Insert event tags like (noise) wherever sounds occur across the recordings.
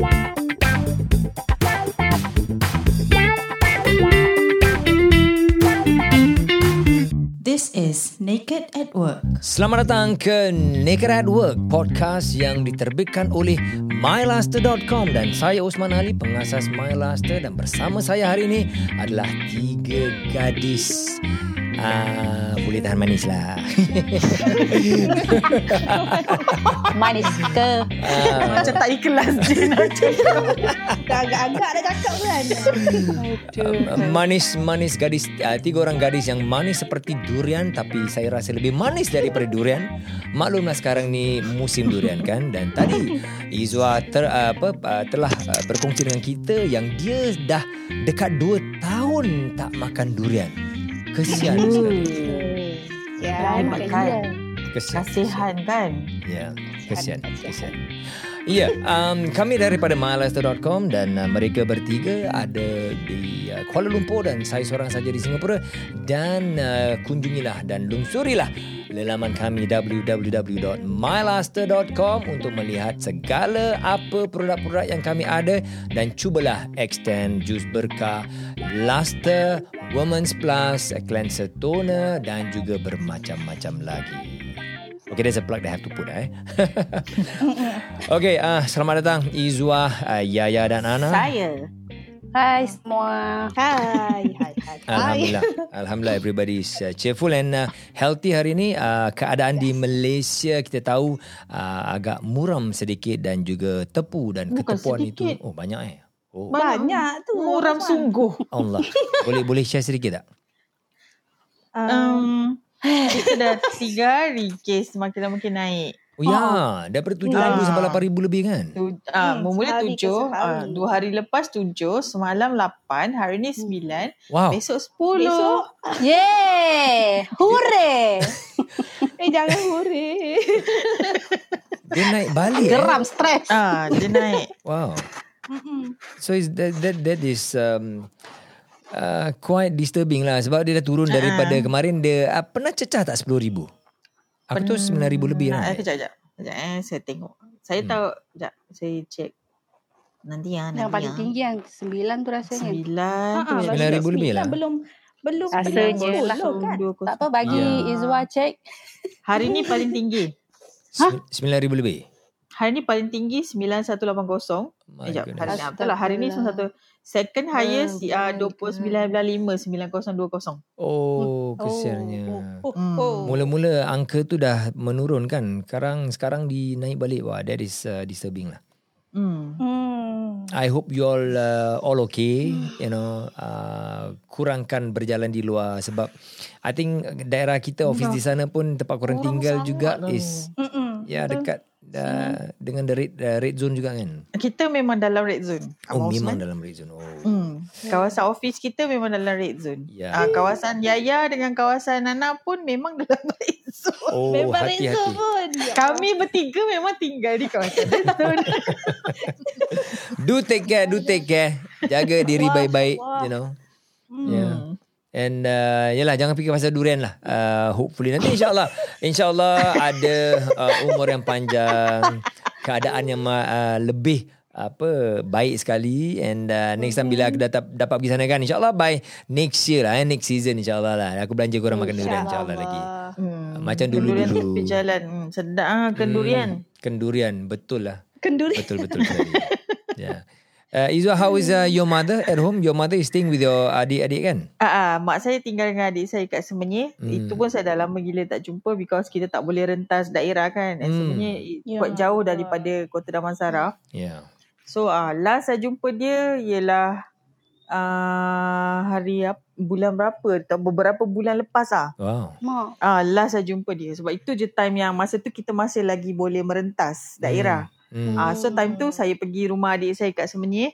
This is Naked at Work. Selamat datang ke Naked at Work, podcast yang diterbitkan oleh MyLaster.com dan saya Osman Ali, pengasas MyLaster dan bersama saya hari ini adalah tiga gadis. Ah, boleh tahan manis lah. (laughs) Manis ke? Ah, Macam tak ikhlas je nak (laughs) Dah agak-agak dah cakap kan. manis manis gadis. Uh, tiga orang gadis yang manis seperti durian tapi saya rasa lebih manis daripada durian. Maklumlah sekarang ni musim durian kan? Dan tadi Izwa ter, uh, apa uh, telah uh, berkongsi dengan kita yang dia dah dekat 2 tahun tak makan durian kesian sekali Ya, makan. dia. kesian Kasihan kan Ya, kesian, kesian. Ya, um, kami daripada mylaster.com dan uh, mereka bertiga ada di uh, Kuala Lumpur dan saya seorang saja di Singapura dan uh, kunjungilah dan lungsurilah laman kami www.mylaster.com untuk melihat segala apa produk-produk yang kami ada dan cubalah extend jus berkah Luster, Women's Plus, Cleanser Toner dan juga bermacam-macam lagi. Okay, there's a plug that I have to put eh. (laughs) okay, uh, selamat datang Izwa, uh, Yaya dan Ana. Saya Hai semua. (laughs) Hai, hai, hai. Alhamdulillah. Alhamdulillah everybody is uh, cheerful and uh, healthy hari ini. Uh, keadaan yes. di Malaysia kita tahu uh, agak muram sedikit dan juga tepu dan Bukan ketepuan sedikit. itu. Oh banyak eh. Oh Banyak tu. Muram sungguh Allah. boleh boleh share sedikit tak? um, (laughs) Kita dah tiga hari Kes makin lama makin naik Oh ya, daripada 7,000 Ah. sampai 8,000 lebih kan? tu, uh, Hmm, Bermula ke tujuh uh, Dua hari lepas tujuh Semalam lapan Hari ni sembilan Wow. Besok sepuluh Besok, (laughs) Yeay! Hooray! (laughs) eh jangan hore. Dia naik balik. eh? Geram, stres. Ah, Dia naik Wow. So is that that that is um, uh, quite disturbing lah sebab dia dah turun Ah. daripada kemarin dia uh, pernah cecah tak 10,000? Aku tu 9,000 lebih Nah, kan. eh, Kejap kejap Kejap eh Saya tengok Saya Hmm. tahu Kejap Saya check Nanti ya Nanti Yang paling ya. tinggi yang sembilan tu rasanya. Sembilan tu Ha, macam Sembilan ribu lebih lah. Belum belum belum lah. kan. Tak apa bagi Ya. Izwa cek. Hari ni paling tinggi. Sem- 9,000 lebih. Hari ni paling tinggi 9180. My Eh, jap. goodness. Hari ni tak lah. Hari ni Astagfirullah. satu. Second highest Oh, uh, my 29.5 9020. Oh, kesiannya. Oh, Hmm. oh. Mula-mula angka tu dah menurun kan. Sekarang sekarang dinaik balik. Wah, that is uh, disturbing lah. Hmm. Hmm. I hope you all uh, all okay. You know, uh, kurangkan berjalan di luar sebab I think daerah kita office di sana pun tempat korang Orang tinggal juga lah. is Mm-mm. ya dekat uh, dengan the red uh, red zone juga kan. Kita memang dalam red zone. Oh, Abang memang Osman. dalam red zone. Oh. Hmm. Kawasan office kita memang dalam red zone. Ya. Ah, kawasan Yaya dengan kawasan Nana pun memang dalam (laughs) red zone. Oh, Memang hati-hati. pun. Ya Kami bertiga memang tinggal di kawasan red zone. (laughs) Do take care, do take care. Jaga diri baik-baik, you know. Hmm. Yeah. And uh, yalah jangan fikir pasal durian lah. Uh, hopefully nanti insyaAllah. (laughs) insyaAllah ada uh, umur yang panjang, keadaan yang uh, lebih apa baik sekali. And uh, next time bila aku dapat dapat pergi sana kan insyaallah by next year lah eh, next season insyaallah lah. Aku belanja korang makan durian insyaallah lagi. Hmm. macam dulu Kendurian dulu tepi jalan. Hmm, sedap. Ah kendurian. kendurian. Betul lah. Kenduri. betul betul sekali yeah uh, Izwa how is uh, your mother at home your mother is staying with your adik-adik kan Ah, ah, mak saya tinggal dengan adik saya kat Semenyih. Hmm. Itu pun saya dah lama gila tak jumpa because kita tak boleh rentas daerah kan. Hmm. Semenyih Ya. quite jauh daripada Kota Damansara. yeah So ah last saya jumpa dia ialah ah hari bulan berapa? Tak beberapa bulan lepas ah. wow Mak. Ah last saya jumpa dia sebab itu je time yang masa tu kita masih lagi boleh merentas daerah. hmm. Ah so time tu saya pergi rumah adik saya kat Semenyih.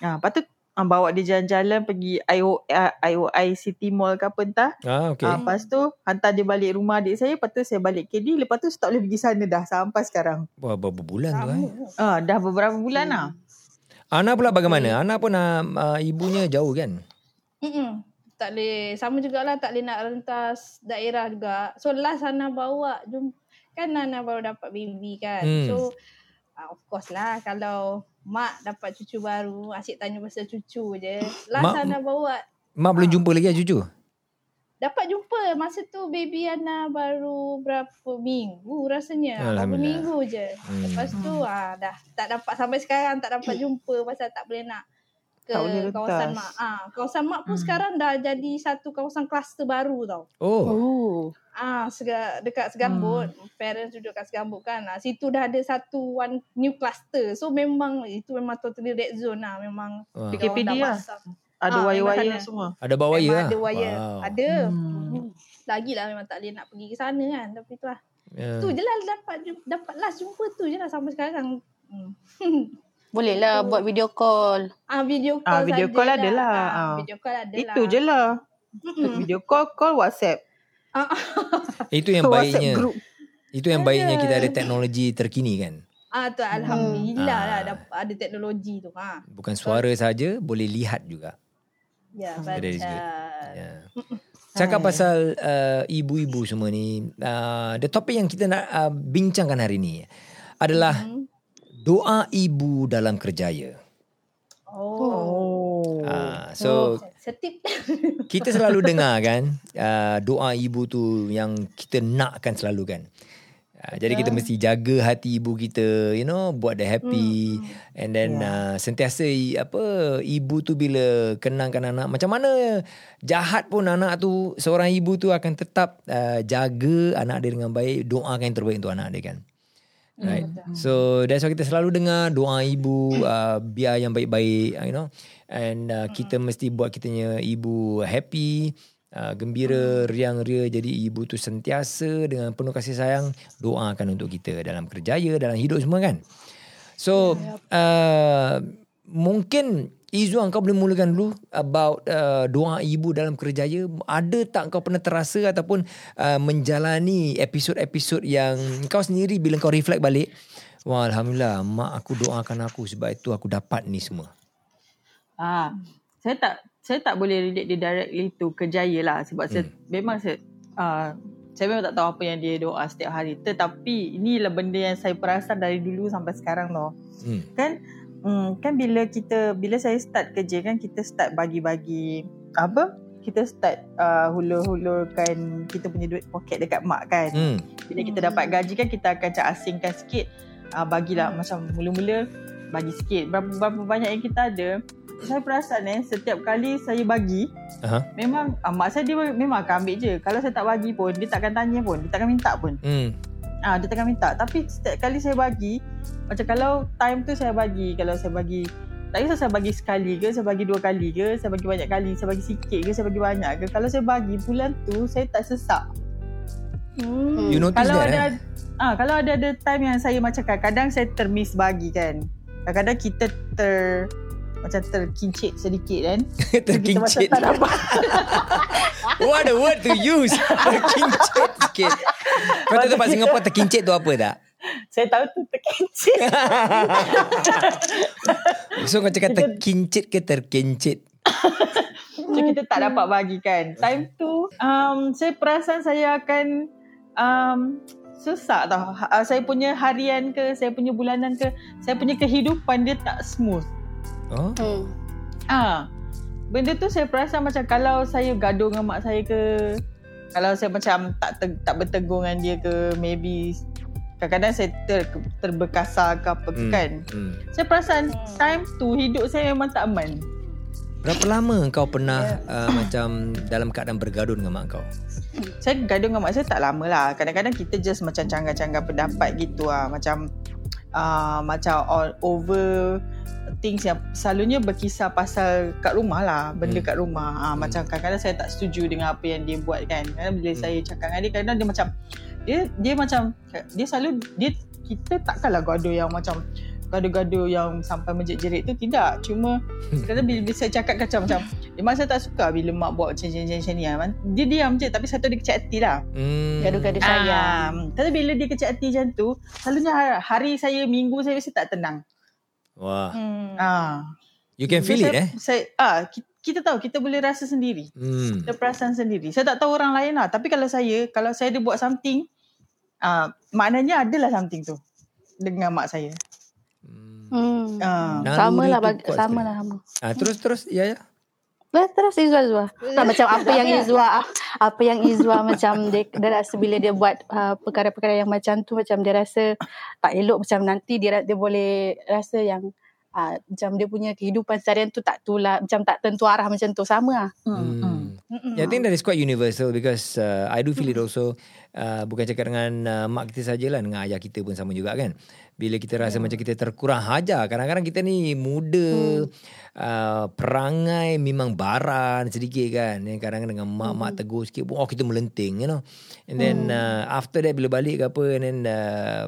Ah lepas tu ah, bawa dia jalan-jalan pergi IO, ah, IOI City Mall ke apa entah. ah okay. Uh, lepas tu hantar dia balik rumah adik saya. Lepas tu saya balik KD. Lepas tu tak boleh pergi sana dah sampai sekarang. Wah, berapa bulan tu eh? Ah, dah beberapa bulan lah. Ana pula bagaimana? Ana pun uh, uh, ibunya jauh kan? Mm-mm. Tak boleh. Sama jugalah tak boleh nak rentas daerah juga. So last Ana bawa jum kan Ana baru dapat baby kan. Hmm. So uh, of course lah kalau mak dapat cucu baru, asyik tanya pasal cucu je. Last Mak- Ana bawa Mak belum jumpa lagi lah cucu? dapat jumpa masa tu baby Ana baru berapa minggu rasanya. Berapa minggu je. Hmm. Lepas tu ah dah tak dapat sampai sekarang tak dapat (clears throat) jumpa pasal tak boleh nak ke Tak boleh kawasan mak. Ah, kawasan mak pun Hmm. sekarang dah jadi satu kawasan kluster baru tau. Oh. Oh. Ah, sega, dekat Segambut. Hmm. Parents duduk kat Segambut kan. Ah, situ dah ada satu one new cluster. So memang itu memang totally red zone lah. Memang dia PKPD lah. Ada Ah, wire-wire sana. semua. Ada bawa wire lah? ada wire. Wow. Ada. Hmm. Lagilah memang tak boleh nak pergi ke sana kan. Tapi tu lah. Ya. Tu je lah dapat, dapat last jumpa tu je lah sampai sekarang. Hmm. (laughs) Boleh lah buat video call. Ah video Ah, call video saja call ada lah. Ah, Ah. Video call ada lah. Itu je lah. Mm-mm. Video call, call WhatsApp. Ah, (laughs) Itu yang (laughs) baiknya. group. Itu yang baiknya kita ada teknologi terkini kan. ah tu alhamdulillah Hmm. lah Ah. dapat ada teknologi tu. Ha. Bukan suara saja, boleh lihat juga. Ya, good. betul. Ya. (laughs) Cakap pasal uh, ibu-ibu semua ni, uh, the topik yang kita nak uh, bincangkan hari ni adalah Hmm. Doa ibu dalam kerjaya. Oh. Oh. Uh, so Setip. (laughs) kita selalu dengar kan uh, doa ibu tu yang kita nakkan selalu kan. Uh, jadi kita mesti jaga hati ibu kita, you know, buat dia happy and then uh, sentiasa apa ibu tu bila kenangkan anak macam mana jahat pun anak tu seorang ibu tu akan tetap uh, jaga anak dia dengan baik, doakan yang terbaik untuk anak dia kan. Right. So that's why kita selalu dengar doa ibu uh, biar yang baik-baik you know. And uh, kita mesti buat kitanya ibu happy uh, gembira riang ria jadi ibu tu sentiasa dengan penuh kasih sayang doakan untuk kita dalam kerjaya dalam hidup semua kan. So uh, mungkin Izzuan kau boleh mulakan dulu about uh, doa ibu dalam kerjaya. Ada tak kau pernah terasa ataupun uh, menjalani episod-episod yang kau sendiri bila kau reflect balik, wah alhamdulillah mak aku doakan aku sebab itu aku dapat ni semua. Ah, saya tak saya tak boleh relate dia directly to kerjaya lah sebab saya memang saya ah, saya memang tak tahu apa yang dia doa setiap hari. Tetapi inilah benda yang saya perasan dari dulu sampai sekarang tau. Hmm. Kan hmm, kan bila kita bila saya start kerja kan kita start bagi-bagi apa? Kita start uh, hulur-hulurkan kita punya duit poket dekat mak kan. Hmm. Bila kita dapat gaji kan kita akan cak asingkan sikit. Uh, bagilah macam mula-mula bagi sikit. Berapa, berapa banyak yang kita ada. Saya perasan eh setiap kali saya bagi Aha. memang uh, mak saya dia memang akan ambil je. Kalau saya tak bagi pun dia takkan tanya pun. Dia takkan minta pun. Hmm. Ah dia takkan minta. Tapi setiap kali saya bagi macam kalau time tu saya bagi kalau saya bagi tak kisah saya bagi sekali ke, saya bagi dua kali ke, saya bagi banyak kali, saya bagi sikit ke, saya bagi banyak ke. Kalau saya bagi bulan tu saya tak sesak. Hmm. You notice kalau that ada eh? ah kalau ada ada time yang saya macam kadang saya termiss bagi kan. Kadang-kadang kita ter macam terkincit sedikit kan. (laughs) Terkincit. tak. (laughs) What a word to use. Terkincit sikit. Kau tahu tempat Singapura terkincit tu apa tak? saya tahu tu terkincit. (laughs) So kau cakap terkincit ke terkincit? So kita tak dapat bagi kan. Time tu um, saya perasan saya akan um, susah tau. Ha, saya punya harian ke, saya punya bulanan ke, saya punya kehidupan dia tak smooth. Oh. Ah, benda tu saya perasan macam kalau saya gaduh dengan mak saya ke, kalau saya macam tak ter, tak bertegur dengan dia ke, maybe kadang-kadang saya ter, terbekasar ke apa ke Hmm. kan. Hmm. Saya perasan time tu hidup saya memang tak aman. Berapa lama kau pernah uh, macam dalam keadaan bergaduh dengan mak kau? Saya gaduh dengan mak saya tak lama lah. Kadang-kadang kita just macam canggah-canggah pendapat gitu lah. Macam uh, macam all over things yang selalunya berkisar pasal kat rumah lah. Benda Hmm. kat rumah. Uh, Hmm. Macam kadang-kadang saya tak setuju dengan apa yang dia buat kan. Kadang bila Hmm. saya cakap dengan dia, kadang dia macam dia dia macam dia selalu dia kita takkanlah gaduh yang macam gaduh-gaduh yang sampai menjerit-jerit tu tidak cuma kadang bila, bila saya cakap kacau macam memang saya tak suka bila mak buat macam-macam macam ni lah. dia diam je tapi satu dia kecil hati lah Hmm. Gaduh-gaduh sayang. Ah, tapi bila dia kecil hati macam tu selalunya hari, hari saya minggu saya mesti tak tenang Wah. Hmm. ah You can feel saya, it eh? saya ah kita, kita tahu kita boleh rasa sendiri Hmm. kita perasan sendiri saya tak tahu orang lain lah tapi kalau saya kalau saya ada buat something ah maknanya adalah something tu dengan mak saya Hmm. Ah. Sama lah, bag- sama lah sama. Ah, terus terus ya ya. Bah, terus Izwa Izwa. Nah, macam apa yang (laughs) Izwa apa yang Izwa macam dia, dia rasa bila dia buat uh, perkara-perkara yang macam tu macam dia rasa tak elok macam nanti dia dia boleh rasa yang uh, macam dia punya kehidupan seharian tu tak tulah macam tak tentu arah macam tu sama lah. Hmm. hmm. Yeah, I think that is quite universal because uh, I do feel it also uh, bukan cakap dengan uh, mak kita sajalah dengan ayah kita pun sama juga kan. Bila kita rasa macam kita terkurang hajar, kadang-kadang kita ni muda, uh, perangai memang baran sedikit kan. Kadang-kadang dengan mak-mak tegur sikit pun oh kita melenting you know. And then uh, after that bila balik ke apa and then uh,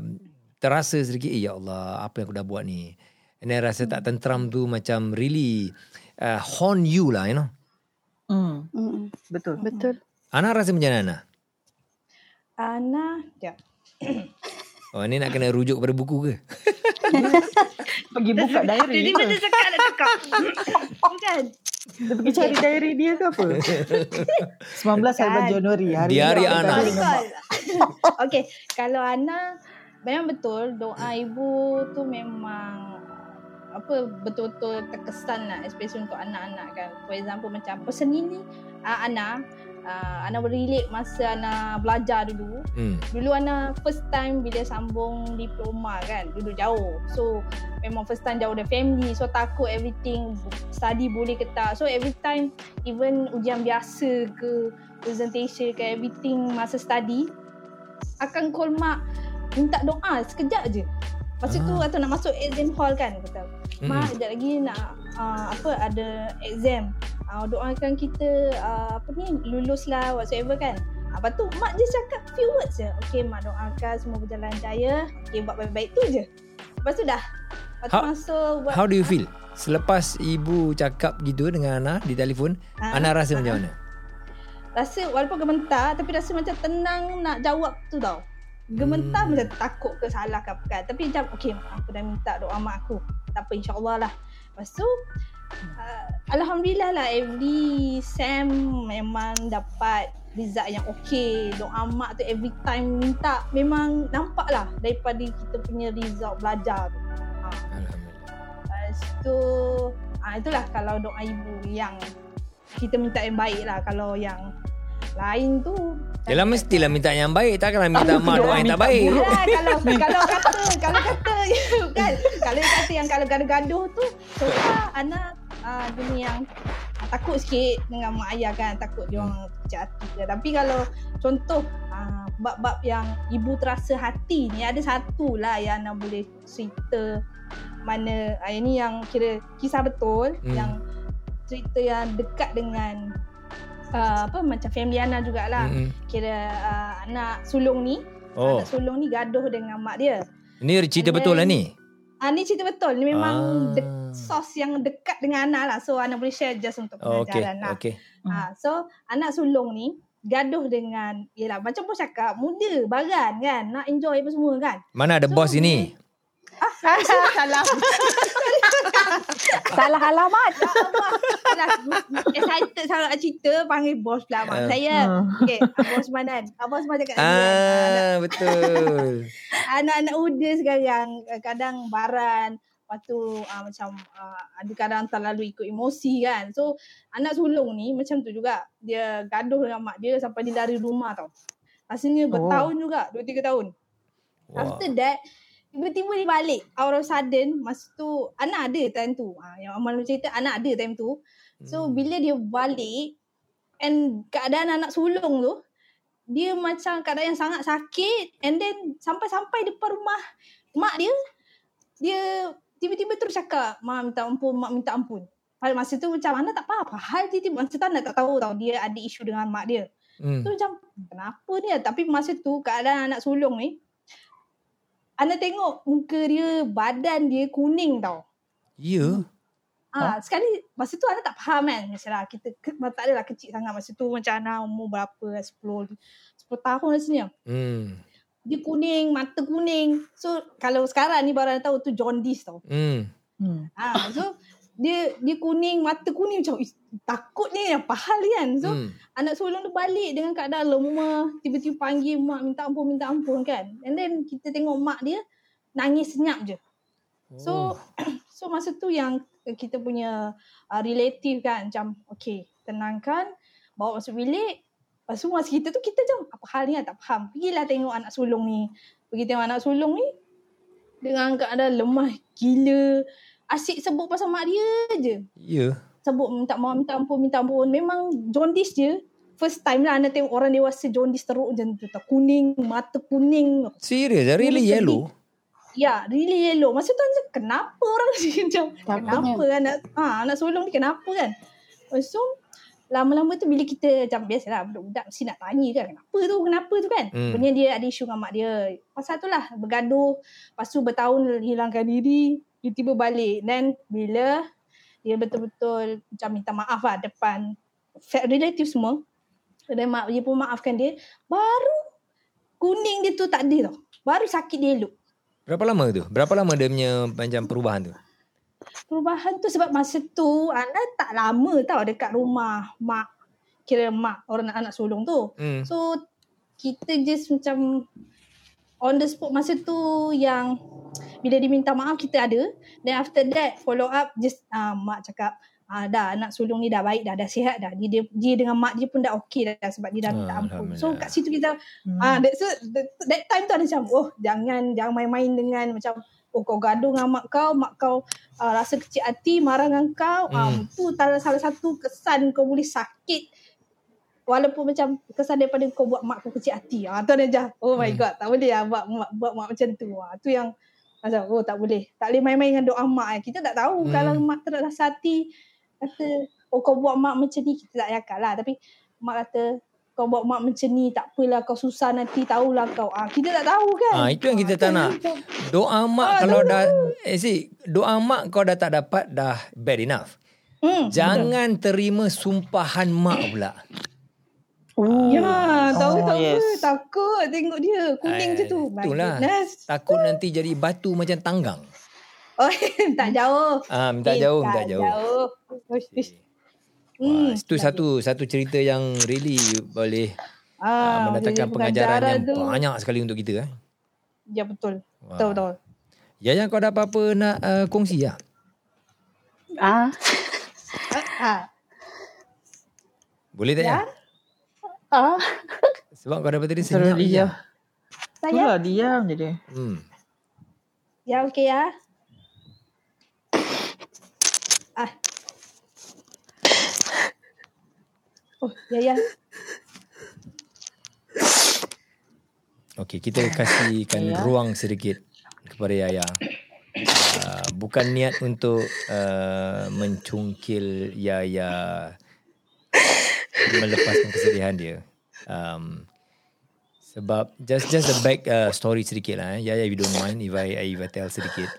terasa sedikit eh ya Allah apa yang aku dah buat ni. And then rasa tak tentram tu macam really uh, haunt you lah you know. Hmm. Mm-mm. Betul. Betul. Ana rasa macam mana? Ana, ya. Oh ni nak kena rujuk pada buku ke? (laughs) Pergi buka diary Jadi ke? macam cakap nak cakap. Bukan. (laughs) Dia pergi cari diary dia ke apa? (laughs) 19 hari Januari. Hari Diary aku Ana. okay, kalau Ana memang betul doa ibu tu memang apa betul-betul terkesan lah especially untuk anak-anak kan. For example macam person ini uh, Ana uh, Ana relate masa Ana belajar dulu. Hmm. Dulu Ana first time bila sambung diploma kan, dulu jauh. So memang first time jauh dari family. So takut everything study boleh ke tak. So every time even ujian biasa ke presentation ke everything masa study akan call mak minta doa sekejap je. Lepas tu Ah. atau nak masuk exam hall kan kata. Mak Mm. sekejap lagi nak uh, apa ada exam. Uh, doakan kita uh, apa ni lulus lah whatsoever kan. Uh, lepas tu mak je cakap few words je. Okay mak doakan semua berjalan jaya. Okay buat baik-baik tu je. Lepas tu dah. Lepas tu How- masuk buat How do you feel? Selepas ibu cakap gitu dengan Ana di telefon, Ah, Ana rasa ah. macam mana? Rasa walaupun gementar tapi rasa macam tenang nak jawab tu tau. Gementar Hmm. macam takut ke salah ke apa kan. Tapi macam okay aku dah minta doa mak aku. Tak apa insyaAllah lah. Lepas tu uh, Alhamdulillah lah every Sam memang dapat result yang okay. Doa mak tu every time minta memang nampak lah daripada kita punya result belajar tu. Ha. Alhamdulillah. Lepas tu ah itulah kalau doa ibu yang kita minta yang baik lah kalau yang lain tu. Yelah mestilah minta yang baik. Takkanlah minta mak doa yang tak baik. Yalah, kalau kalau kata kalau kata (laughs) kan kalau dia kata yang kalau gaduh-gaduh tu so anak uh, dia ni yang uh, takut sikit dengan mak ayah kan. Takut dia orang kecil hati ke. tapi kalau contoh uh, bab-bab yang ibu terasa hati ni ada satu lah yang Ana boleh cerita mana uh, ini yang kira kisah betul Hmm. yang cerita yang dekat dengan uh, apa macam family Ana jugalah Mm-mm. kira uh, anak sulung ni Oh anak sulung ni gaduh dengan mak dia. Ni cerita And betul lah then- ni Ah ni cerita betul. Ni memang Ah. de- sos yang dekat dengan anak lah. So anak boleh share just untuk Oh, okay, pengajaran lah. okay. Ah, so anak sulung ni gaduh dengan yelah macam pun cakap muda baran kan nak enjoy apa semua kan Mana ada So, bos ini? (laughs) salah (laughs) (laughs) Salah alamat. salah excited sangat nak cerita panggil bos pula mak Ah. saya. Okey abang Osmanan abang Osman cakap dengan dia, Ah, betul. (laughs) anak-anak muda sekarang kadang baran. Lepas tu uh, macam uh, ada kadang terlalu ikut emosi kan. So anak sulung ni macam tu juga. Dia gaduh dengan mak dia sampai dia dari rumah tau. Rasanya bertahun juga 2-3 tahun. Wah. after that tiba-tiba dia balik out of sudden masa tu anak ada time tu. Ha, yang Amal cerita anak ada time tu. So Hmm. bila dia balik and keadaan anak sulung tu dia macam keadaan yang sangat sakit and then sampai-sampai depan rumah mak dia dia tiba-tiba terus cakap mak minta ampun mak minta ampun. Pada masa tu macam mana tak faham. Apa hal dia tiba masa tu anak tak tahu tau dia ada isu dengan mak dia. Hmm. Tu macam kenapa ni? Tapi masa tu keadaan anak sulung ni Ana tengok muka dia badan dia kuning tau. Ya. Ah, sekali masa tu Ana tak faham kan. Misalnya kita ke, tak adalah kecil sangat masa tu macam Ana umur berapa 10 10 tahun rasanya. Hmm. Dia kuning, mata kuning. So kalau sekarang ni baru Ana tahu tu jaundice tau. Hmm. Hmm. Ah, so dia dia kuning, mata kuning macam "Ih, takut ni apa hal ni kan. So Hmm. anak sulung tu balik dengan keadaan lemah, tiba-tiba panggil mak minta ampun, minta ampun kan. And then kita tengok mak dia nangis senyap je. So (clears throat) so masa tu yang kita punya uh, relative kan macam okay tenangkan bawa masuk bilik Lepas tu masa kita tu kita macam apa hal ni tak faham. Pergilah tengok anak sulung ni. Pergi tengok anak sulung ni dengan keadaan lemah gila. Asyik sebut pasal mak dia je. Ya. Sebut minta maaf, minta ampun, minta ampun. Memang jaundice je. First time lah anda tengok orang dewasa jaundice teruk macam tu. Tak kuning, mata kuning. Serius? Really Kuning yellow? Ya, really yellow. Masa tu (laughs) macam kenapa orang ni macam Takutnya. kenapa anak ha, anak sulung ni kenapa kan? Tu lama-lama tu bila kita macam biasalah budak-budak mesti nak tanya kan kenapa tu kenapa tu kan. Hmm. Hmm. dia ada isu dengan mak dia. Pasal tu lah bergaduh. Lepas tu bertahun hilangkan diri. Dia tiba balik. Dan bila dia betul-betul macam minta maaf lah depan relative semua. Dan mak dia pun maafkan dia. Baru kuning dia tu tak ada tau. Baru sakit dia elok. Berapa lama tu? Berapa lama dia punya macam perubahan tu? Perubahan tu sebab masa tu Ana tak lama tau dekat rumah mak. Kira mak orang anak sulung tu. Hmm. So kita just macam on the spot masa tu yang bila dia minta maaf kita ada. Then after that follow up just uh, mak cakap ah dah anak sulung ni dah baik dah dah sihat dah. Dia dia, dia dengan mak dia pun dah okey dah sebab dia dah minta ampun. So kat situ kita Hmm. ah that, so that, that time tu ada macam oh jangan jangan main-main dengan macam oh kau gaduh dengan mak kau, mak kau uh, rasa kecil hati marah dengan kau. Hmm. Hmm. Ah tu salah, salah satu kesan kau boleh sakit walaupun macam kesan daripada kau buat mak kau kecil hati. Ah tu aja. Oh my Hmm. god, tak boleh lah buat mak, buat mak macam tu. Ah tu yang macam oh tak boleh. Tak boleh main-main dengan doa mak eh. Kita tak tahu Hmm. kalau mak terasa hati kata oh kau buat mak macam ni kita tak yakin lah tapi mak kata kau buat mak macam ni tak apalah kau susah nanti tahulah kau. Ah kita tak tahu kan. Ah itu yang kita tak nak. Doa mak Ah, kalau dah eh si doa mak kau dah tak dapat dah bad enough. Hmm. Jangan terima sumpahan mak pula. Ya, tahu Oh, tak yes. apa. Takut tengok dia. Kuning je Eh, tu. My itulah. goodness. Takut nanti jadi batu macam tanggang. (laughs) Oh, tak jauh. Ah minta Eh, jauh, minta jauh. jauh. Uish. Wah, Hmm. itu satu satu cerita yang really boleh ah, Ah, mendatangkan jadi pengajaran yang tu. banyak sekali untuk kita. Eh. Ya, betul. Wah. Betul, betul. Yaya kau ada apa-apa nak uh, kongsi ya? Ah, Ah, Boleh tak ya? Ya. Ah. Sebab kau dapat tadi Terus senyap je. dia. saya? Itulah diam je dia. Hmm. Ya, okey ya. Ah. Oh, ya, ya. Okey, kita kasihkan Ya. ruang sedikit kepada Yaya. Uh, bukan niat untuk uh, mencungkil Yaya melepaskan kesedihan dia. Um, sebab just just a back uh, story sedikit lah. Eh. Yaya, if you don't mind if I, if I tell sedikit.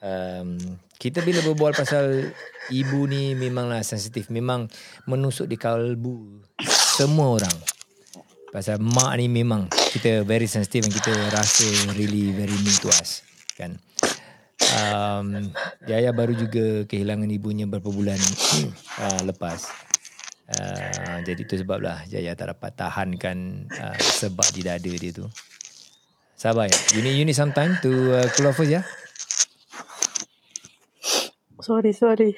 Um, kita bila berbual pasal ibu ni memanglah sensitif. Memang menusuk di kalbu semua orang. Pasal mak ni memang kita very sensitive and kita rasa really very mean to us. Kan? Um, Yaya baru juga kehilangan ibunya beberapa bulan (coughs) uh, lepas. Uh, jadi itu sebablah Yaya tak dapat tahankan uh, sebab di dada dia tu. Sabar ya. You need, you need some time to uh, cool off first ya. Sorry, sorry.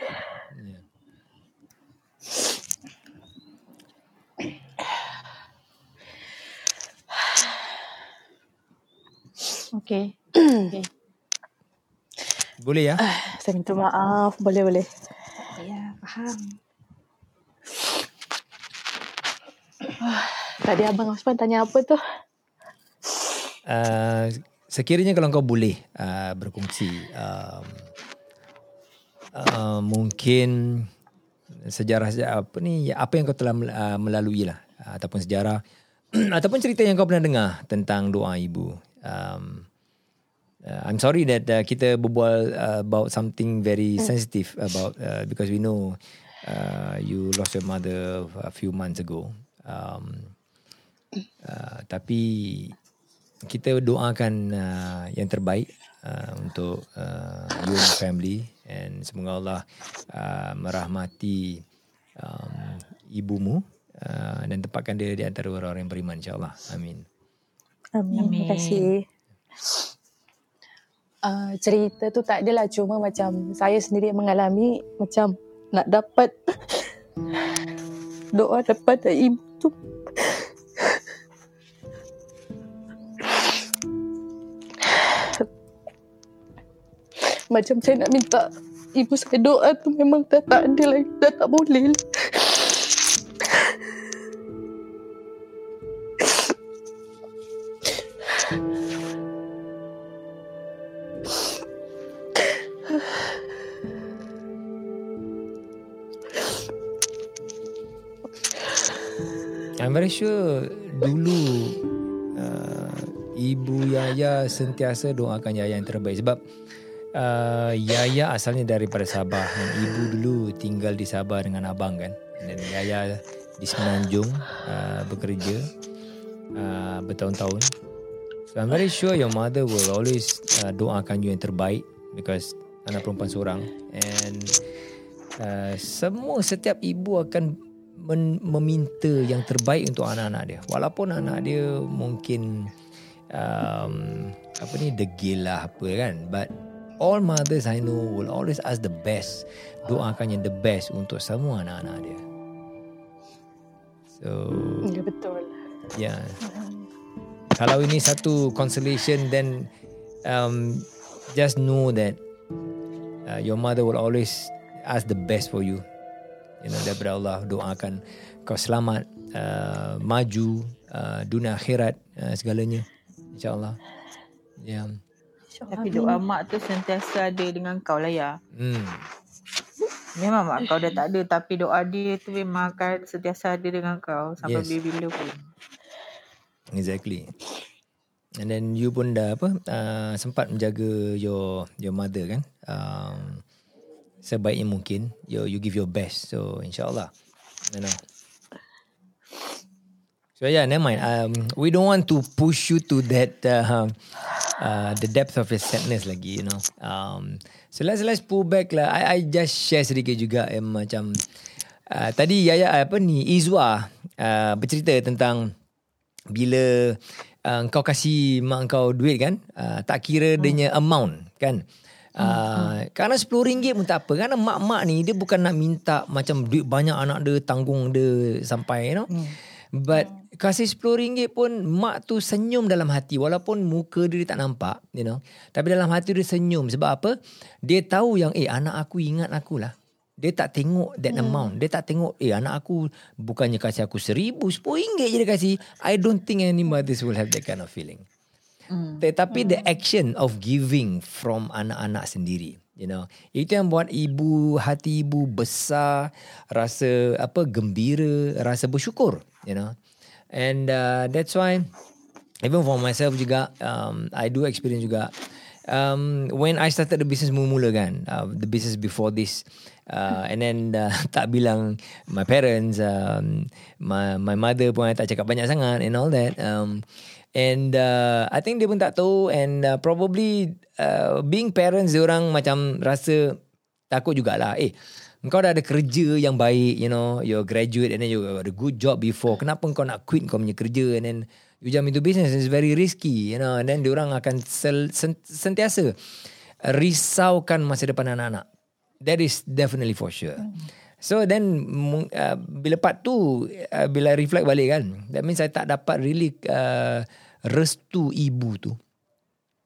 Okey. Boleh ya? Saya minta maaf. Boleh, boleh. Ya, faham. Tadi Abang Osman tanya apa tu? Uh, sekiranya kalau kau boleh uh, berkongsi um, uh, mungkin sejarah apa ni apa yang kau telah uh, melalui lah uh, ataupun sejarah (clears throat) ataupun cerita yang kau pernah dengar tentang doa ibu. Um, uh, I'm sorry that uh, kita berbual uh, about something very sensitive about uh, because we know uh, you lost your mother a few months ago. Um, uh, tapi kita doakan uh, yang terbaik uh, untuk uh, you and your family. And semoga Allah uh, merahmati um, ibumu uh, dan tempatkan dia di antara orang-orang yang beriman insyaallah. Amin. Amin. Terima kasih. uh, cerita tu tak adalah cuma macam saya sendiri yang mengalami macam nak dapat (laughs) doa daripada ibu tu macam saya nak minta ibu saya doa tu memang dah tak ada lagi dah tak boleh. I'm very sure dulu uh, ibu Yaya sentiasa doakan Yaya yang terbaik sebab uh, Yaya asalnya daripada Sabah. Dan ibu dulu tinggal di Sabah dengan abang kan? Dan Yaya di Semenanjung uh, bekerja uh, bertahun-tahun. So I'm very sure your mother will always uh, doakan you yang terbaik because anak perempuan seorang. And uh, semua setiap ibu akan men- meminta yang terbaik untuk anak-anak dia. Walaupun anak dia mungkin um, apa ni degil lah apa kan? But all mothers I know will always ask the best doakan yang the best untuk semua anak-anak dia. So ya betul. yeah kalau ini satu consolation then um, just know that uh, your mother will always ask the best for you. You know daripada Allah doakan kau selamat uh, maju uh, dunia akhirat uh, segalanya. Insyaallah. Ya. yeah. Tapi doa mak tu sentiasa ada dengan kau lah ya. hmm. Memang mak kau dah tak ada. Tapi doa dia tu memang akan sentiasa ada dengan kau sampai Yes. bila-bila pun. exactly. And then you pun dah apa uh, sempat menjaga your your mother kan? Um, sebaiknya mungkin you you give your best. So insyaallah. You know So yeah, never mind. Um, we don't want to push you to that uh, uh, the depth of your sadness lagi, you know. Um, so let's let's pull back lah. I I just share sedikit juga eh, macam uh, tadi Yaya apa ni Izwa uh, bercerita tentang bila uh, kau kasih mak kau duit kan, uh, tak kira hmm. dia amount kan. Uh, hmm. Kerana RM10 pun tak apa Kerana mak-mak ni Dia bukan nak minta Macam duit banyak anak dia Tanggung dia Sampai you know hmm. But kasih RM10 pun mak tu senyum dalam hati walaupun muka dia, dia tak nampak, you know. Tapi dalam hati dia senyum sebab apa? Dia tahu yang eh anak aku ingat aku lah. Dia tak tengok that hmm. amount. Dia tak tengok eh anak aku bukannya kasih aku seribu, sepuluh ringgit je dia kasih. I don't think any mothers will have that kind of feeling. Hmm. Tetapi hmm. the action of giving from anak-anak sendiri. You know, itu yang buat ibu hati ibu besar, rasa apa gembira, rasa bersyukur. You know, and uh, that's why even for myself juga, um, I do experience juga. Um, when I started the business mula-mula kan, uh, the business before this, uh, and then uh, (laughs) tak bilang my parents, um, my my mother pun tak cakap banyak sangat and all that. Um, And uh, I think dia pun tak tahu and uh, probably uh, being parents dia orang macam rasa takut jugalah. Eh, kau dah ada kerja yang baik, you know, you're graduate and then you got a good job before. Kenapa kau nak quit kau punya kerja and then you jump into business it's very risky, you know. And then dia orang akan sel, sent, sentiasa risaukan masa depan anak-anak. That is definitely for sure. So then uh, bila part tu uh, bila reflect balik kan that means saya tak dapat really uh, restu ibu tu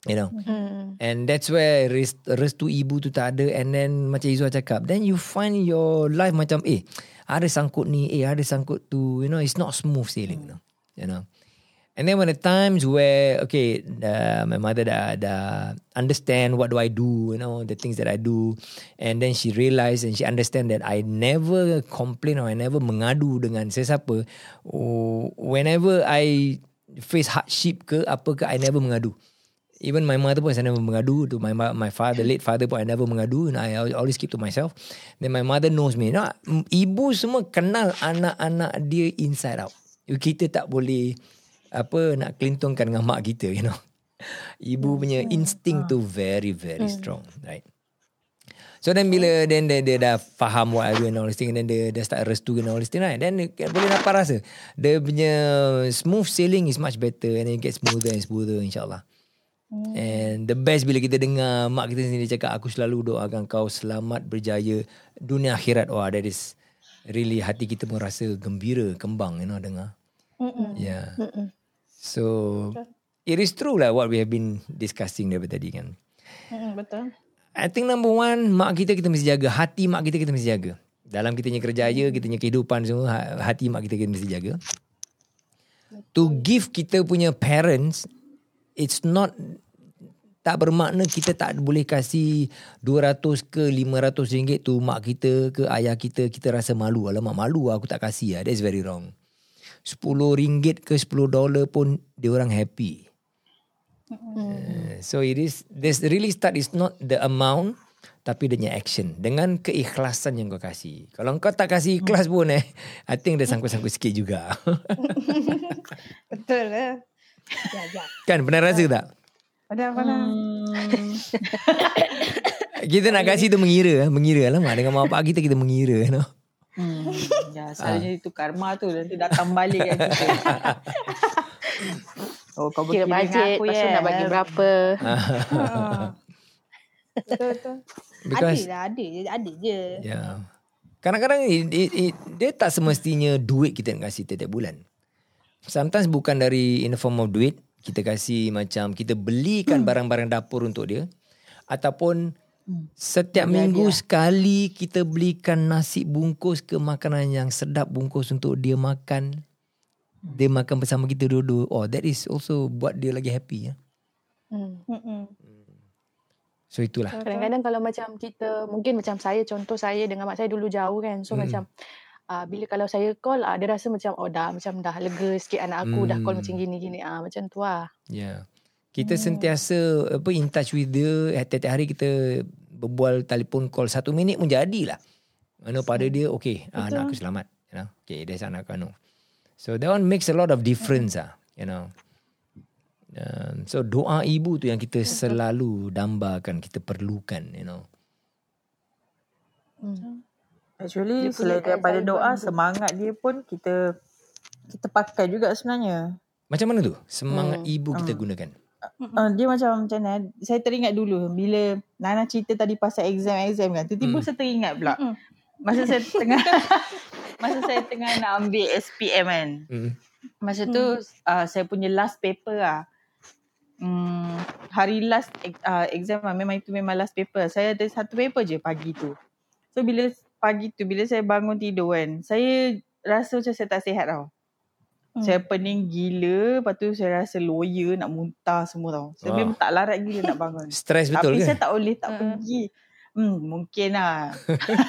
you know hmm. and that's where rest, restu ibu tu tak ada and then macam Izwa cakap then you find your life macam eh ada sangkut ni eh ada sangkut tu you know it's not smooth sailing you know, you know. And then when the times where okay, uh, my mother dah, dah understand what do I do, you know, the things that I do, and then she realised and she understand that I never complain or I never mengadu dengan sesiapa. Oh, whenever I face hardship ke apa ke, I never mengadu. Even my mother pun saya never mengadu to my my father, late father pun I never mengadu. And I always keep to myself. Then my mother knows me. No, ibu semua kenal anak-anak dia inside out. Kita tak boleh apa nak kelintongkan dengan mak kita you know (laughs) ibu punya instinct tu very very strong right so then bila then dia, dia dah faham what I do and all this thing and then dia dah start restu and all this thing right then dia boleh dapat rasa dia punya smooth sailing is much better and then it gets smoother and smoother insyaallah And the best bila kita dengar mak kita sendiri cakap aku selalu doakan kau selamat berjaya dunia akhirat. Wah, that is really hati kita pun rasa gembira, kembang you know dengar. Mm-mm. Yeah. Mm-mm. So it is true lah what we have been discussing daripada tadi kan. Mm-mm, betul. I think number one mak kita kita mesti jaga, hati mak kita kita mesti jaga. Dalam kita punya kerjaya, kita punya kehidupan semua, ha- hati mak kita kita mesti jaga. To give kita punya parents, it's not tak bermakna kita tak boleh kasih 200 ke 500 ringgit tu mak kita ke ayah kita. Kita rasa malu. Alamak malu lah, aku tak kasih lah. That's very wrong. 10 ringgit ke 10 dolar pun dia orang happy Uh, so it is this really start is not the amount tapi dia action dengan keikhlasan yang kau kasih. Kalau kau tak kasih ikhlas pun eh I think dia sangkut-sangkut sikit juga. (laughs) Betul lah. Ya, ya. kan pernah rasa tak? Padahal, padahal. Hmm, (coughs) Kita nak kasih tu mengira, eh, mengira alamak dengan mak bapak kita kita mengira you know. hmm, ya, selalunya itu karma tu nanti datang balik kat kita. (laughs) oh, kau Kira bajet, aku lepas tu ya. nak bagi berapa. Betul, (laughs) betul. Because Ada lah, ada je. Ada je. yeah. Kadang-kadang it, it, it, dia tak semestinya duit kita nak kasih tiap-tiap bulan. Sometimes bukan dari in the form of duit, kita kasih macam kita belikan barang-barang dapur untuk dia ataupun setiap minggu sekali kita belikan nasi bungkus ke makanan yang sedap bungkus untuk dia makan. Dia makan bersama kita dulu. Oh, that is also buat dia lagi happy ya. Hmm. Mm-mm. So itulah. Kadang-kadang kalau macam kita mungkin macam saya contoh saya dengan mak saya dulu jauh kan. So Hmm. macam uh, bila kalau saya call uh, dia rasa macam oh dah macam dah lega sikit anak aku dah call Hmm. macam gini-gini ah macam tu lah. Ya. Kita sentiasa apa in touch with dia. Tiap-tiap hari kita berbual telefon call satu minit pun jadilah. Mana pada dia, okay, ah, anak aku selamat. You know? Okay, that's anak aku. anu. So that one makes a lot of difference ah, you know. Um, so doa ibu tu yang kita selalu dambakan, kita perlukan, you know. Hmm. Actually selain daripada doa semangat dia pun kita kita pakai juga sebenarnya. Macam mana tu? Semangat Hmm. ibu kita gunakan. Uh, dia macam macam mana Saya teringat dulu Bila Nana cerita tadi Pasal exam-exam kan Tiba-tiba Hmm. saya teringat pula Mm. Masa saya tengah (laughs) Masa saya tengah nak ambil SPM kan Hmm. Masa tu uh, Saya punya last paper lah Hmm, hari last uh, exam lah, memang itu memang last paper. Saya ada satu paper je pagi tu. So bila pagi tu, bila saya bangun tidur kan, saya rasa macam saya tak sihat tau. Hmm. Saya pening gila, lepas tu saya rasa lawyer nak muntah semua tau. Saya Wah. memang tak larat gila nak bangun. Stres betul Tapi ke? saya tak boleh tak Hmm. pergi. Hmm, mungkin lah.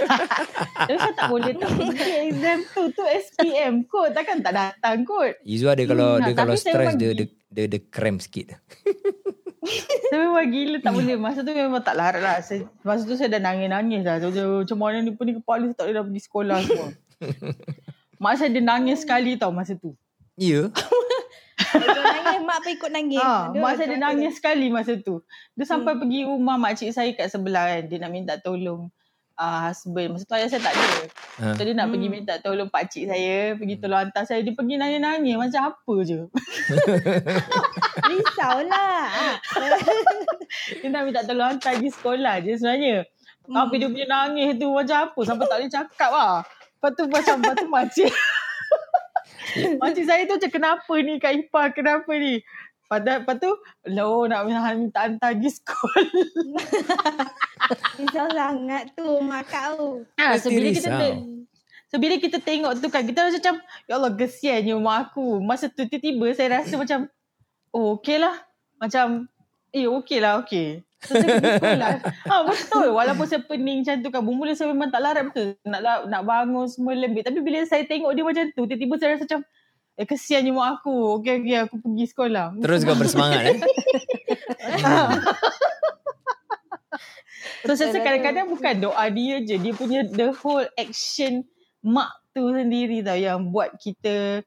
(laughs) Tapi saya tak boleh tak pergi (laughs) exam tu. Tu SPM kot. Takkan tak datang kot. Izwa dia kalau Hmm, dia kalau saya stres memang dia, dia dia dia cramp sikit. (laughs) Saya memang gila tak boleh. Masa tu memang tak larat lah. Saya, masa tu saya dah nangis-nangis lah. So, macam mana ni pening kepala saya tak boleh dah pergi sekolah semua. Mak saya dia nangis sekali tau masa tu. Ya. Nangis, mak pun ikut nangis. Ha, Aduh, mak saya dia nangis sekali masa tu. Dia sampai Hmm. pergi rumah makcik saya kat sebelah kan. Dia nak minta tolong uh, husband. Masa tu ayah saya tak ada. Ha. So dia nak Hmm. pergi minta tolong pakcik saya. Pergi tolong hantar saya. Dia pergi nangis-nangis macam apa je. (laughs) (laughs) Risaulah. (laughs) Dia nak minta tolong hantar pergi sekolah je sebenarnya. Hmm. Tapi dia punya nangis tu macam apa. Sampai tak boleh cakap lah. Lepas tu macam, lepas tu makcik. (laughs) makcik saya tu macam kenapa ni Kak Ipah, kenapa ni? Padahal lepas tu, lo nak minta hantar pergi sekolah. (laughs) Risau sangat tu mak kau. Ha, so bila kita te- so bila kita tengok tu kan kita rasa macam ya Allah kesiannya mak aku. Masa tu tiba-tiba saya rasa macam oh okey lah. Macam eh okey lah okey. Saya pergi sekolah. ha, betul. Walaupun saya pening macam tu kan. Bermula saya memang tak larat betul. Nak nak bangun semua lembik. Tapi bila saya tengok dia macam tu, tiba-tiba saya rasa macam eh kesiannya mak aku. Okey okey aku pergi sekolah. Terus kau bersemangat eh. (laughs) So saya kadang-kadang bukan doa dia je. Dia punya the whole action mak tu sendiri tau yang buat kita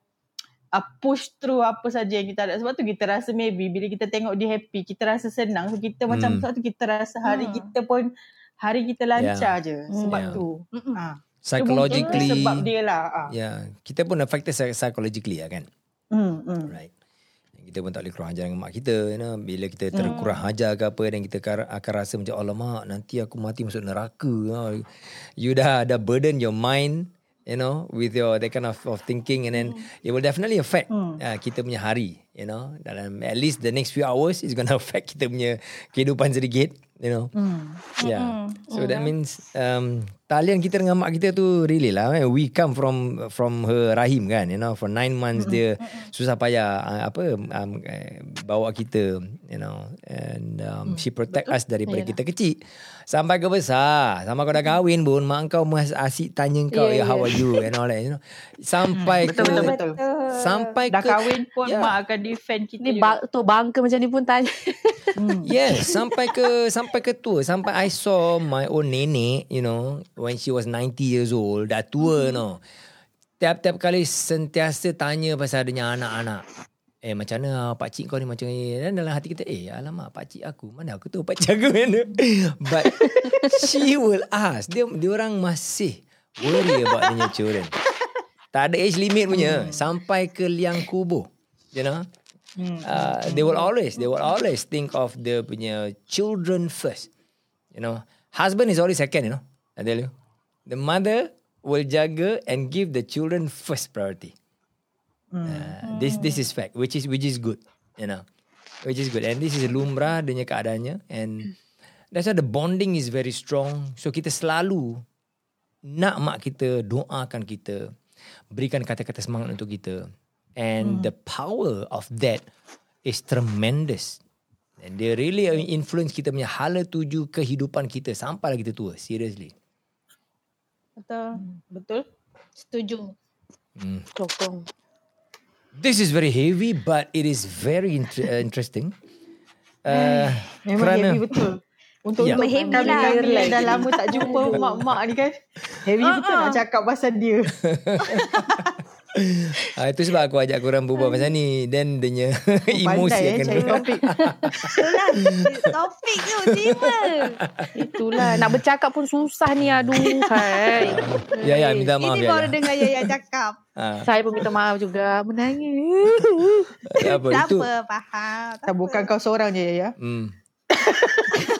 uh, push through apa saja yang kita ada. Sebab tu kita rasa maybe bila kita tengok dia happy, kita rasa senang. So kita Hmm. macam sebab tu kita rasa hari Hmm. kita pun hari kita lancar je sebab Yeah. tu. Ha. Psychologically. Tu sebab dia lah. Ha. Ya, kita pun affected psy- psychologically lah kan. Hmm, hmm. Right. Kita pun tak boleh kurang ajar dengan mak kita. You know? Bila kita terkurang ajar ke apa dan kita akan, rasa macam alamak nanti aku mati masuk neraka. Ha. You dah ada burden your mind you know with your that kind of, of thinking and then it will definitely affect uh, kita punya hari you know. Dalam at least the next few hours is going (laughs) to affect kita punya kehidupan sedikit you know. Yeah. So that means um talian kita dengan mak kita tu really lah eh. we come from from her rahim kan you know. For nine months dia susah payah uh, apa um, eh, bawa kita you know. And um, she protect us daripada kita kecil sampai ke besar sama kau dah kahwin pun mak kau masih asyik tanya kau yeah, how are you and all that you know sampai ke Betul, betul, betul. sampai Dah ke kahwin pun Ya. mak akan defend kita Ni juga. tu bangka macam ni pun tanya. (laughs) Yes, sampai ke sampai ke tua, sampai I saw my own nenek, you know, when she was 90 years old, dah tua, no. Tiap-tiap kali sentiasa tanya pasal adanya anak-anak. Eh macam mana pak cik kau ni macam ni? Dan dalam hati kita Eh alamak pak cik aku Mana aku tahu pak cik aku mana (laughs) But She will ask. Dia, dia orang masih Worry about their children. Tak ada age limit punya. Sampai ke liang kubur. You know? Uh, They will always They will always think of the punya Children first. You know? Husband is always second you know? I tell you. The mother Will jaga And give the children First priority Uh, this this is fact which is which is good you know. Which is good. And this is lumrah adanya keadaannya. And that's why the bonding is very strong. So kita selalu nak mak kita doakan kita berikan kata-kata semangat untuk kita. And the power of that is tremendous. And they really influence kita punya hala tuju kehidupan kita sampai kita tua seriously. Betul. Betul. Setuju. Hmm. Sokong. This is very heavy, but it is very inter- uh, interesting. Uh, Memang kerana heavy betul. Untuk Ya. untuk Memang heavy kami lah. kami yang dah lama tak jumpa (laughs) mak-mak ni kan. Heavy betul nak cakap pasal dia. (laughs) uh, itu sebab aku ajak korang berbual pasal ni. Then dia (laughs) emosi Pandai eh cari topik. Itulah topik tu tiba. Itulah. Nak bercakap pun susah ni. Aduh. Hai. Ya ya minta maaf Ini ya. baru ya. dengar Yaya cakap. Ah, Saya pun minta maaf juga. Menangis. tak apa Tak itu. apa, faham. Tak Tak bukan kau seorang je ya. Hmm. (laughs)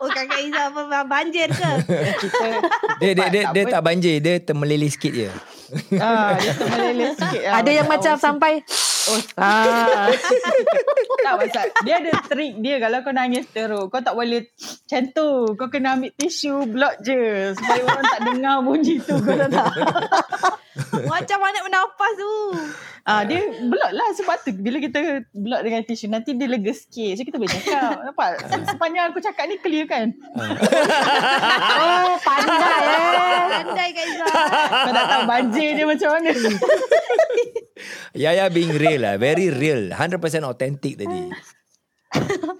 Oh kakak Izzah apa banjir ke? (laughs) Kita Dia dia dia, Tak dia tak banjir, dia termeleleh sikit je. ah dia termeleleh sikit. ah. Ada yang macam sampai. Oh, Ah. (laughs) tak pasal dia ada trik dia kalau kau nangis teruk kau tak boleh macam tu. Kau kena ambil tisu block je supaya orang tak dengar bunyi tu kau tahu tak? (laughs) Macam mana bernafas tu? ah dia block lah sebab tu. Bila kita block dengan tisu nanti dia lega sikit. So kita boleh cakap. Nampak? Sepanjang aku cakap ni clear kan? (laughs) Oh, pandai eh. Pandai Kak Izzah. kau tak tahu banjir dia macam mana Ya ya being real lah, very real, 100% authentic tadi. (laughs)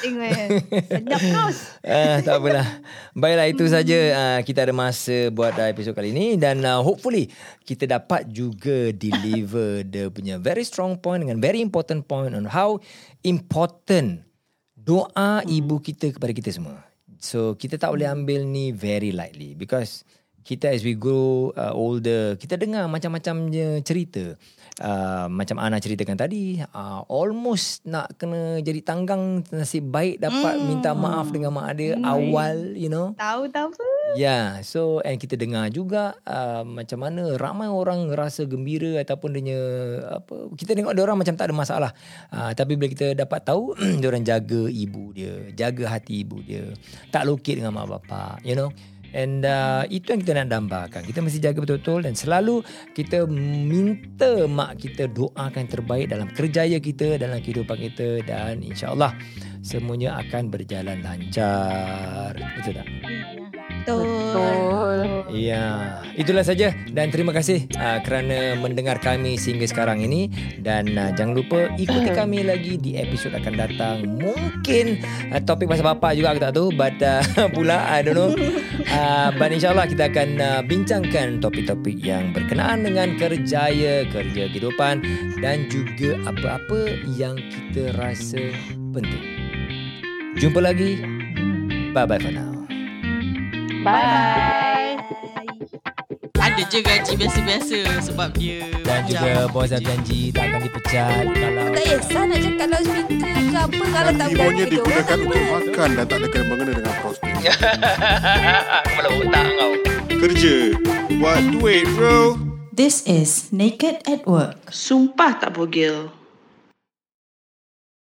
Tengok eh. Sedap terus. (laughs) Ah, tak apalah. Baiklah itu saja uh, kita ada masa buat uh, episod kali ini dan uh, hopefully kita dapat juga deliver the punya very strong point dengan very important point on how important doa ibu kita kepada kita semua. So kita tak boleh ambil ni very lightly because kita as we grow uh, older kita dengar macam-macam cerita uh, macam Ana ceritakan tadi uh, almost nak kena jadi tanggang nasib baik dapat mm. minta maaf dengan mak dia mm. awal you know Tahu tahu apa? Yeah, so and kita dengar juga uh, macam mana ramai orang rasa gembira ataupun dia apa kita tengok dia orang macam tak ada masalah. Uh, tapi bila kita dapat tahu (clears throat) dia orang jaga ibu dia, jaga hati ibu dia, tak lokit dengan mak bapak, you know. And uh, itu yang kita nak dambakan. Kita mesti jaga betul-betul dan selalu kita minta mak kita doakan terbaik dalam kerjaya kita, dalam kehidupan kita dan insya-Allah semuanya akan berjalan lancar. Betul tak? Betul. Betul. Ya, itulah saja dan terima kasih uh, kerana mendengar kami sehingga sekarang ini dan uh, jangan lupa ikuti kami lagi di episod akan datang. Mungkin uh, topik pasal bapa juga aku tak tahu but uh, (laughs) pula I don't know. Uh, but insyaallah kita akan uh, bincangkan topik-topik yang berkenaan dengan kerjaya, kerja kehidupan dan juga apa-apa yang kita rasa penting. Jumpa lagi. Bye bye for now. Bye. Bye. ada je gaji biasa-biasa sebab dia Dan juga bos dah janji tak akan dipecat kalau Tak kisah nak cakap kalau minta ke apa Kalau tak Ibunya berani digunakan untuk makan dan tak ada kena mengena dengan prospek. Kepala (laughs) otak kau. Kerja. Buat duit bro. This is Naked at Work. Sumpah tak bogel.